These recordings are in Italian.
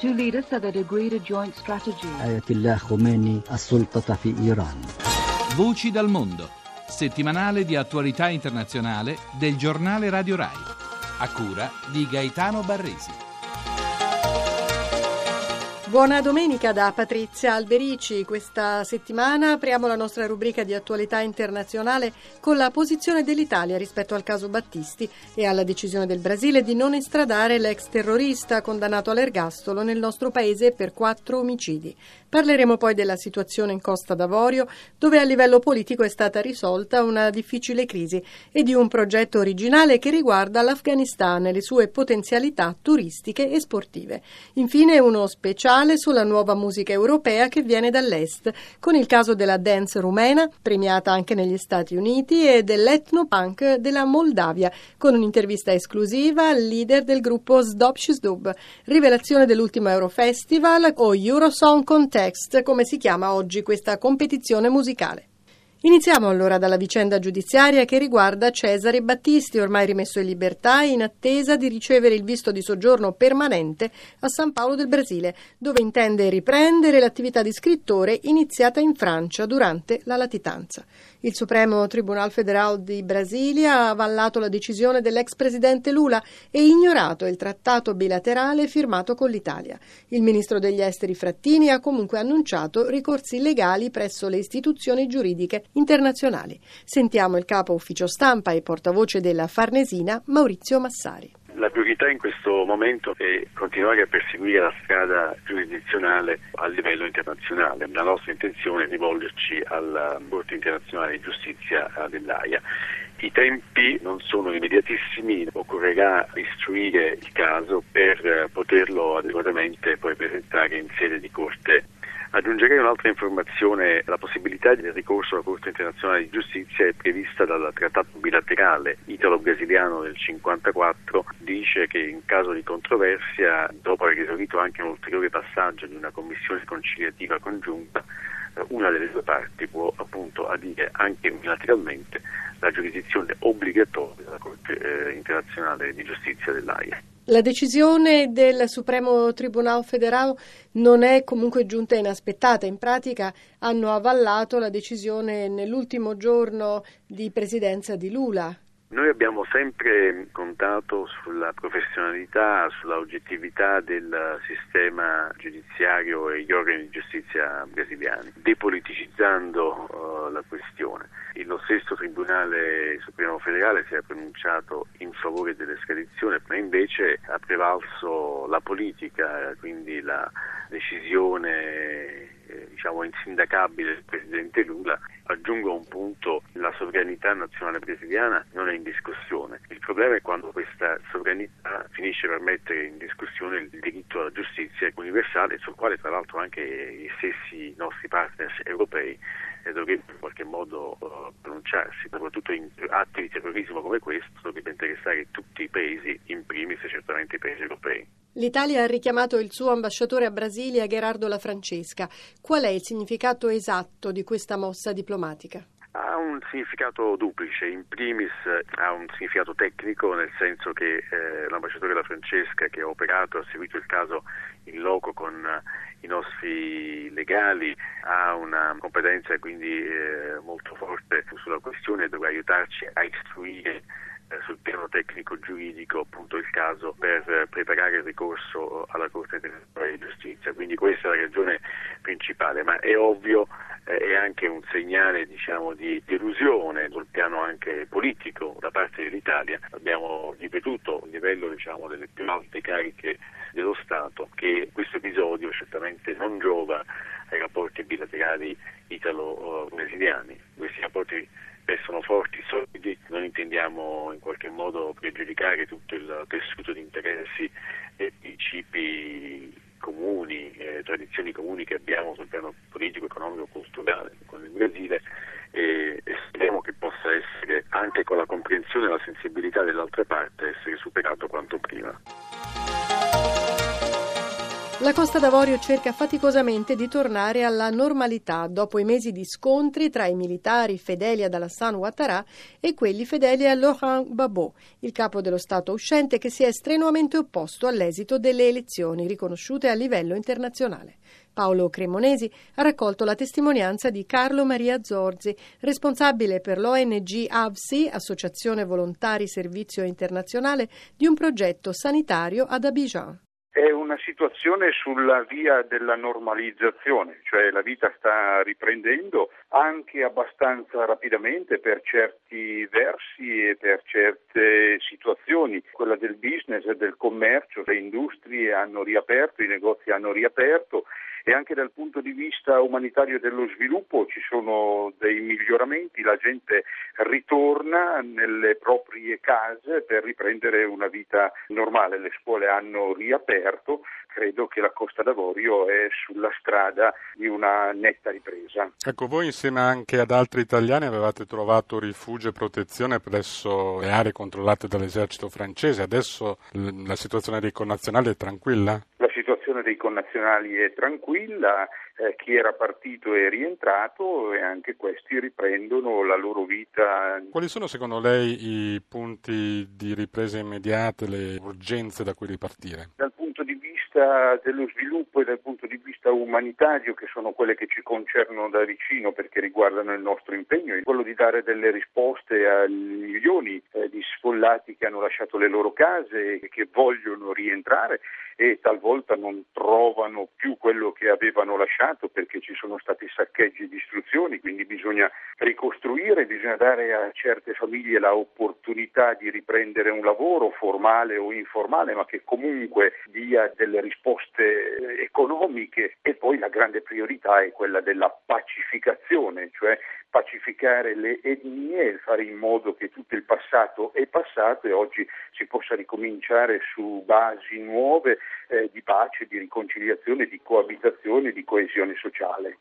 two leaders said they'd agreed a joint strategy. آية الله خميني السلطة في إيران Voci dal mondo, settimanale di attualità internazionale del giornale Radio Rai, a cura di Gaetano Barresi. Buona domenica da Patrizia Alberici. Questa settimana apriamo la nostra rubrica di attualità internazionale con la posizione dell'Italia rispetto al caso Battisti e alla decisione del Brasile di non estradare l'ex terrorista condannato all'ergastolo nel nostro paese per quattro omicidi. Parleremo poi della situazione in Costa d'Avorio, dove a livello politico è stata risolta una difficile crisi, e di un progetto originale che riguarda l'Afghanistan e le sue potenzialità turistiche e sportive. Infine uno speciale sulla nuova musica europea che viene dall'Est, con il caso della dance rumena, premiata anche negli Stati Uniti, e dell'etnopunk della Moldavia, con un'intervista esclusiva al leader del gruppo Zdobshisdub, rivelazione dell'ultimo Eurofestival o Eurosong Context, come si chiama oggi questa competizione musicale. Iniziamo allora dalla vicenda giudiziaria che riguarda Cesare Battisti, ormai rimesso in libertà in attesa di ricevere il visto di soggiorno permanente a San Paolo del Brasile, dove intende riprendere l'attività di scrittore iniziata in Francia durante la latitanza. Il Supremo Tribunal Federal di Brasilia ha avallato la decisione dell'ex presidente Lula e ignorato il trattato bilaterale firmato con l'Italia. Il ministro degli esteri Frattini ha comunque annunciato ricorsi legali presso le istituzioni giuridiche internazionali. Sentiamo il capo ufficio stampa e portavoce della Farnesina, Maurizio Massari. La priorità in questo momento è continuare a perseguire la strada giurisdizionale a livello internazionale. La nostra intenzione è rivolgerci alla Corte internazionale di giustizia dell'AIA. I tempi non sono immediatissimi, occorrerà istruire il caso per poterlo adeguatamente poi presentare in sede di Corte Aggiungerei un'altra informazione, la possibilità del ricorso alla Corte internazionale di giustizia è prevista dal trattato bilaterale italo-brasiliano del 1954, dice che in caso di controversia, dopo aver esaurito anche un ulteriore passaggio di una commissione conciliativa congiunta, eh, una delle due parti può appunto adire anche unilateralmente la giurisdizione obbligatoria della Corte eh, internazionale di giustizia dell'AIA. La decisione del Supremo Tribunale federale non è comunque giunta inaspettata, in pratica hanno avallato la decisione nell'ultimo giorno di presidenza di Lula. Noi abbiamo sempre contato sulla professionalità, sulla oggettività del sistema giudiziario e gli organi di giustizia brasiliani, depoliticizzando uh, la questione. Lo stesso Tribunale Supremo Federale si è pronunciato in favore dell'estradizione, ma invece ha prevalso la politica, quindi la decisione eh, diciamo insindacabile del Presidente Lula, aggiungo un punto, la sovranità nazionale brasiliana non è in discussione. Il problema è quando questa sovranità finisce per mettere in discussione il diritto alla giustizia universale, sul quale tra l'altro anche gli stessi nostri partners europei eh, dovrebbero in qualche modo uh, pronunciarsi, soprattutto in atti di terrorismo come questo dovrebbe interessare tutti i paesi, in primis certamente i paesi europei. L'Italia ha richiamato il suo ambasciatore a Brasilia, Gerardo La Francesca. Qual è il significato esatto di questa mossa diplomatica? Ha un significato duplice, in primis ha un significato tecnico nel senso che eh, l'ambasciatore La Francesca che ha operato, ha seguito il caso in loco con i nostri legali, ha una competenza quindi eh, molto forte sulla questione e dovrà aiutarci a istruire eh, sul piano tecnico giuridico appunto il caso per preparare il ricorso alla Corte internazionale di giustizia. Quindi questa è la ragione principale, ma è ovvio eh, è anche un segnale diciamo, di delusione sul piano anche politico da parte dell'Italia. Abbiamo ripetuto a livello diciamo, delle più alte cariche dello Stato che questo episodio certamente non giova ai rapporti bilaterali italo-brasiliani. Questi rapporti restano forti, solidi, non intendiamo in qualche modo pregiudicare tutto il tessuto di interessi e principi comuni, eh, tradizioni comuni che abbiamo sul piano politico, economico, culturale con il Brasile e, e speriamo che possa essere anche con la comprensione e la sensibilità dell'altra parte La Costa d'Avorio cerca faticosamente di tornare alla normalità dopo i mesi di scontri tra i militari fedeli ad Alassane Ouattara e quelli fedeli a Laurent Gbagbo, il capo dello Stato uscente che si è strenuamente opposto all'esito delle elezioni riconosciute a livello internazionale. Paolo Cremonesi ha raccolto la testimonianza di Carlo Maria Zorzi, responsabile per l'ONG AVSI, Associazione Volontari Servizio Internazionale, di un progetto sanitario ad Abidjan. È una situazione sulla via della normalizzazione, cioè la vita sta riprendendo anche abbastanza rapidamente per certi versi e per certe situazioni. Quella del business e del commercio, le industrie hanno riaperto, i negozi hanno riaperto e anche dal punto di vista umanitario dello sviluppo ci sono dei miglioramenti, la gente ritorna nelle proprie case per riprendere una vita normale, le scuole hanno riaperto, credo che la Costa d'Avorio è sulla strada di una netta ripresa. Ecco, voi insieme anche ad altri italiani avevate trovato rifugio e protezione presso le aree controllate dall'esercito francese, adesso la situazione dei connazionali è tranquilla? La situazione dei connazionali è tranquilla, eh, chi era partito è rientrato e anche questi riprendono la loro vita. Quali sono secondo lei i punti di ripresa immediate, le urgenze da cui ripartire? Dal vista dello sviluppo e dal punto di vista umanitario, che sono quelle che ci concernono da vicino perché riguardano il nostro impegno, è quello di dare delle risposte ai milioni eh, di sfollati che hanno lasciato le loro case e che vogliono rientrare e talvolta non trovano più quello che avevano lasciato perché ci sono stati saccheggi e distruzioni, quindi bisogna ricostruire, bisogna dare a certe famiglie l'opportunità di riprendere un lavoro formale o informale, ma che comunque dia delle risposte economiche e poi la grande priorità è quella della pacificazione, cioè pacificare le etnie e fare in modo che tutto il passato è passato e oggi si possa ricominciare su basi nuove eh, di pace, di riconciliazione, di coabitazione, di coesione sociale.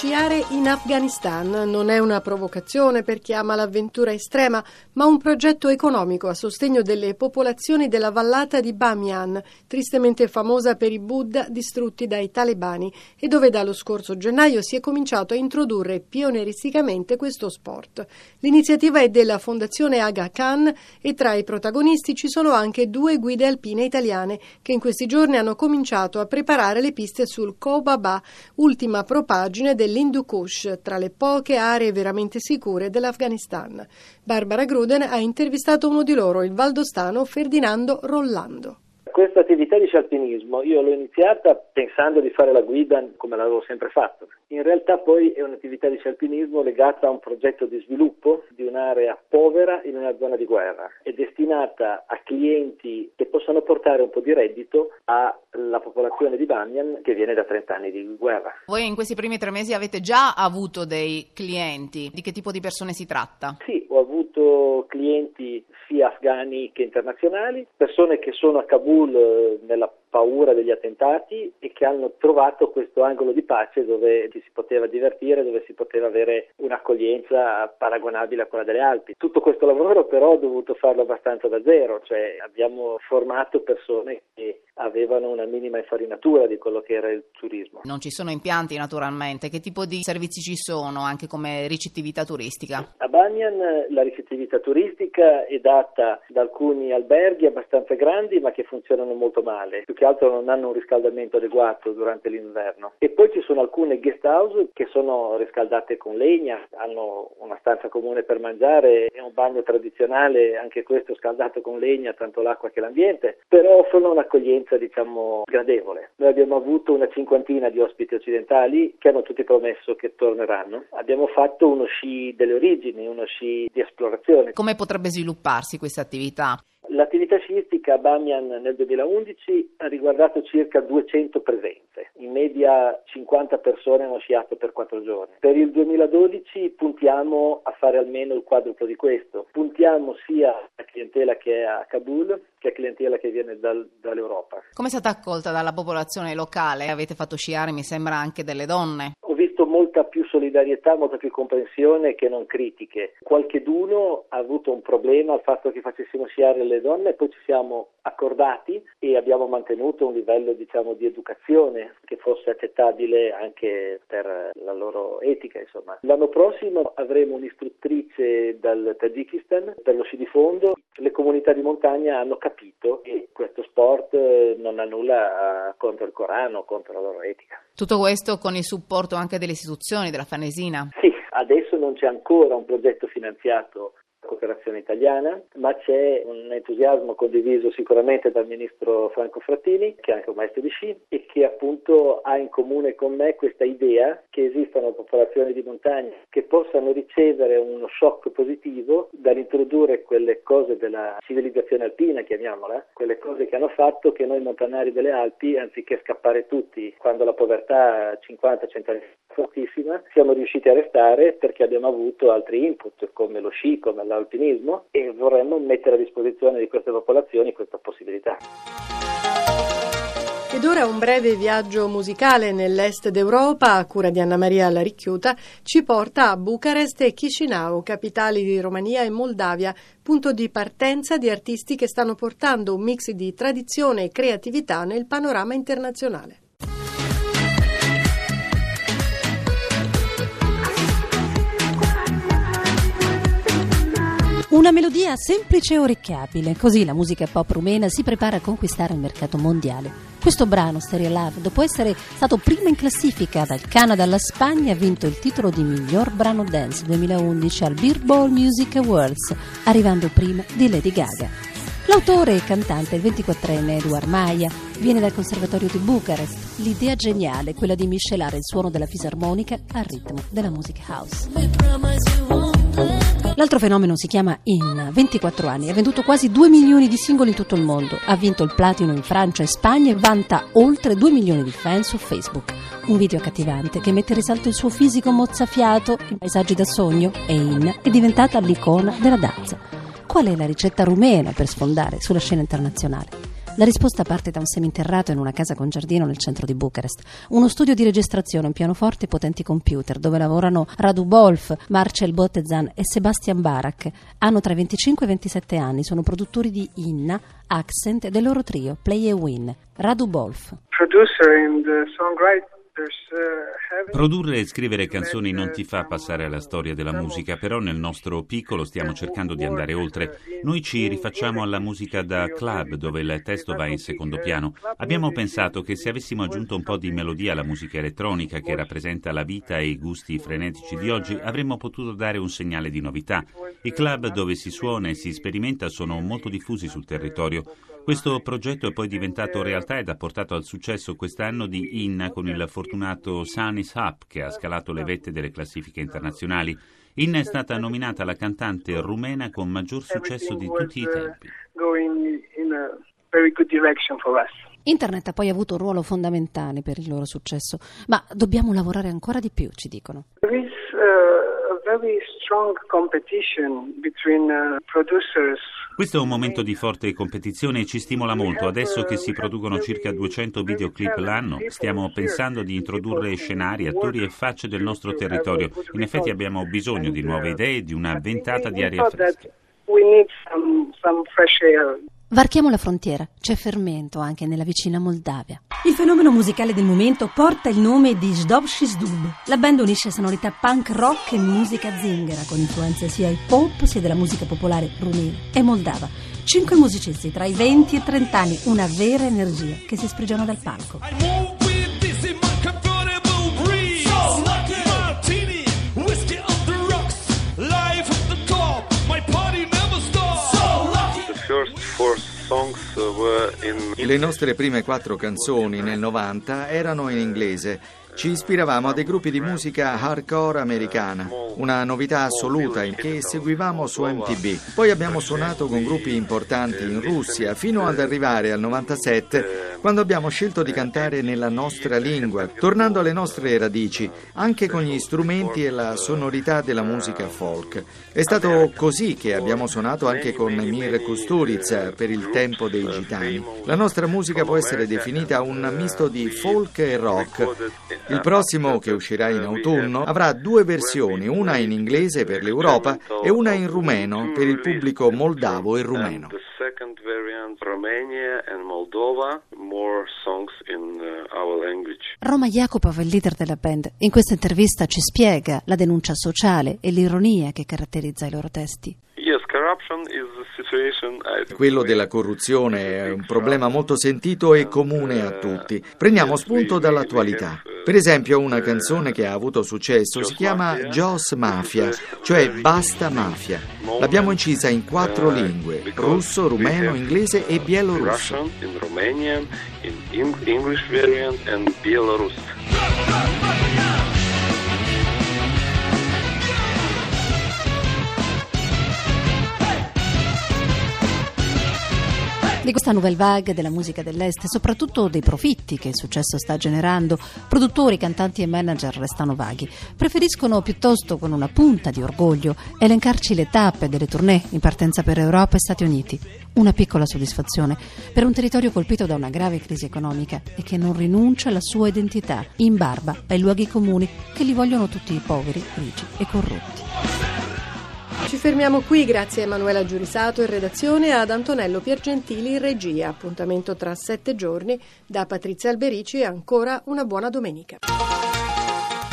Sciare in Afghanistan non è una provocazione per chi ama l'avventura estrema, ma un progetto economico a sostegno delle popolazioni della vallata di Bamiyan, tristemente famosa per i Buddha distrutti dai talebani e dove dallo scorso gennaio si è cominciato a introdurre pioneristicamente questo sport. L'iniziativa è della Fondazione Aga Khan e tra i protagonisti ci sono anche due guide alpine italiane che in questi giorni hanno cominciato a preparare le piste sul Kobaba, ultima propagine del dell'Hindu Kush, tra le poche aree veramente sicure dell'Afghanistan. Barbara Gruden ha intervistato uno di loro, il valdostano Ferdinando Rollando. Questa attività di scialpinismo io l'ho iniziata pensando di fare la guida come l'avevo sempre fatto. In realtà poi è un'attività di scialpinismo legata a un progetto di sviluppo di un'area povera in una zona di guerra. È destinata a clienti che possano portare un po' di reddito alla popolazione di Bamiyan che viene da 30 anni di guerra. Voi in questi primi tre mesi avete già avuto dei clienti. Di che tipo di persone si tratta? Sì, avuto clienti sia afghani che internazionali, persone che sono a Kabul eh, nella paura degli attentati e che hanno trovato questo angolo di pace dove ci si poteva divertire, dove si poteva avere un'accoglienza paragonabile a quella delle Alpi. Tutto questo lavoro però ho dovuto farlo abbastanza da zero, cioè abbiamo formato persone che avevano una minima infarinatura di quello che era il turismo. Non ci sono impianti naturalmente, che tipo di servizi ci sono anche come ricettività turistica? A Banyan la ricettività turistica è data da alcuni alberghi abbastanza grandi ma che funzionano molto male, che altro non hanno un riscaldamento adeguato durante l'inverno. E poi ci sono alcune guest house che sono riscaldate con legna, hanno una stanza comune per mangiare e un bagno tradizionale, anche questo scaldato con legna, tanto l'acqua che l'ambiente, però offrono un'accoglienza diciamo gradevole. Noi abbiamo avuto una cinquantina di ospiti occidentali che hanno tutti promesso che torneranno. Abbiamo fatto uno sci delle origini, uno sci di esplorazione. Come potrebbe svilupparsi questa attività? L'attività sciistica a Bamian nel 2011 ha riguardato circa 200 presenze, in media 50 persone hanno sciato per 4 giorni. Per il 2012 puntiamo a fare almeno il quadruplo di questo, puntiamo sia a clientela che è a Kabul che a clientela che viene dal, dall'Europa. Come è stata accolta dalla popolazione locale? Avete fatto sciare, mi sembra, anche delle donne? Molta più solidarietà, molta più comprensione che non critiche. Qualcheduno ha avuto un problema al fatto che facessimo sciare le donne, poi ci siamo accordati e abbiamo mantenuto un livello diciamo, di educazione che fosse accettabile anche per la loro etica. Insomma. L'anno prossimo avremo un'istruttrice dal Tagikistan per lo sci di fondo. Le comunità di montagna hanno capito che questo sport non ha nulla contro il Corano, contro la loro etica. Tutto questo con il supporto anche delle istituzioni, della Fanesina? Sì, adesso non c'è ancora un progetto finanziato cooperazione italiana, ma c'è un entusiasmo condiviso sicuramente dal ministro Franco Frattini, che è anche un maestro di sci, e che appunto ha in comune con me questa idea che esistano popolazioni di montagna che possano ricevere uno shock positivo dall'introdurre quelle cose della civilizzazione alpina, chiamiamola, quelle cose che hanno fatto che noi montanari delle Alpi, anziché scappare tutti quando la povertà 50-100 anni fortissima, siamo riusciti a restare perché abbiamo avuto altri input come lo sci, come l'alpinismo e vorremmo mettere a disposizione di queste popolazioni questa possibilità. Ed ora un breve viaggio musicale nell'est d'Europa a cura di Anna Maria Laricchiuta ci porta a Bucarest e Chisinau, capitali di Romania e Moldavia, punto di partenza di artisti che stanno portando un mix di tradizione e creatività nel panorama internazionale. Una melodia semplice e orecchiabile, così la musica pop rumena si prepara a conquistare il mercato mondiale. Questo brano, Stereo Love, dopo essere stato primo in classifica dal Canada alla Spagna, ha vinto il titolo di miglior brano dance 2011 al Billboard Music Awards, arrivando prima di Lady Gaga. L'autore e cantante, il 24enne Eduard Maia, viene dal Conservatorio di Bucarest. L'idea geniale è quella di miscelare il suono della fisarmonica al ritmo della music house. L'altro fenomeno si chiama In, 24 anni, ha venduto quasi 2 milioni di singoli in tutto il mondo, ha vinto il platino in Francia e Spagna e vanta oltre 2 milioni di fan su Facebook. Un video accattivante che mette in risalto il suo fisico mozzafiato, i paesaggi da sogno e In è diventata l'icona della danza. Qual è la ricetta rumena per sfondare sulla scena internazionale? La risposta parte da un seminterrato in una casa con giardino nel centro di Bucarest, uno studio di registrazione, un pianoforte e potenti computer dove lavorano Radu Bolf, Marcel Botezan e Sebastian Barak. Hanno tra 25 e 27 anni, sono produttori di Inna, Accent e del loro trio Play e Win. Radu Bolf. Producer and songwriter Produrre e scrivere canzoni non ti fa passare alla storia della musica, però nel nostro piccolo stiamo cercando di andare oltre. Noi ci rifacciamo alla musica da club, dove il testo va in secondo piano. Abbiamo pensato che se avessimo aggiunto un po' di melodia alla musica elettronica che rappresenta la vita e i gusti frenetici di oggi, avremmo potuto dare un segnale di novità. I club dove si suona e si sperimenta sono molto diffusi sul territorio. Questo progetto è poi diventato realtà ed ha portato al successo quest'anno di Inna con il fortunato Sunny's Up che ha scalato le vette delle classifiche internazionali. Inna è stata nominata la cantante rumena con maggior successo di tutti i tempi. Internet ha poi avuto un ruolo fondamentale per il loro successo, ma dobbiamo lavorare ancora di più, ci dicono. Uh, a very strong competition between uh, questo è un momento di forte competizione e ci stimola molto. Adesso che si producono circa 200 videoclip l'anno, stiamo pensando di introdurre scenari, attori e facce del nostro territorio. In effetti abbiamo bisogno di nuove idee e di una ventata di aria fresca. Varchiamo la frontiera, c'è fermento anche nella vicina Moldavia. Il fenomeno musicale del momento porta il nome di Zdobshi Zdub. La band unisce sonorità punk rock e musica zingara, con influenze sia hip hop sia della musica popolare rumena e moldava. Cinque musicisti tra i 20 e i 30 anni, una vera energia che si sprigiona dal palco. Le nostre prime quattro canzoni nel 90 erano in inglese. Ci ispiravamo a dei gruppi di musica hardcore americana, una novità assoluta che seguivamo su MTV. Poi abbiamo suonato con gruppi importanti in Russia fino ad arrivare al 97 quando abbiamo scelto di cantare nella nostra lingua, tornando alle nostre radici, anche con gli strumenti e la sonorità della musica folk. È stato così che abbiamo suonato anche con Mir Kusturica per il tempo dei gitani. La nostra musica può essere definita un misto di folk e rock. Il prossimo, che uscirà in autunno, avrà due versioni, una in inglese per l'Europa e una in rumeno per il pubblico moldavo e rumeno. Roma Jacopov, il leader della band, in questa intervista ci spiega la denuncia sociale e l'ironia che caratterizza i loro testi. Quello della corruzione è un problema molto sentito e comune a tutti. Prendiamo spunto dall'attualità. Per esempio, una canzone che ha avuto successo si chiama Jos Mafia, cioè Basta Mafia. L'abbiamo incisa in quattro lingue, russo, rumeno, inglese e bielorusso. English variant and Belarus. Di questa nouvelle vague della musica dell'Est e soprattutto dei profitti che il successo sta generando, produttori, cantanti e manager restano vaghi. Preferiscono piuttosto, con una punta di orgoglio, elencarci le tappe delle tournée in partenza per Europa e Stati Uniti. Una piccola soddisfazione per un territorio colpito da una grave crisi economica e che non rinuncia alla sua identità, in barba ai luoghi comuni che li vogliono tutti poveri, grigi e corrotti. Ci fermiamo qui, grazie a Emanuela Giurisato in redazione e ad Antonello Piergentili in regia. Appuntamento tra sette giorni da Patrizia Alberici e ancora una buona domenica.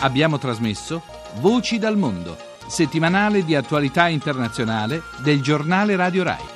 Abbiamo trasmesso Voci dal mondo, settimanale di attualità internazionale del giornale Radio Rai.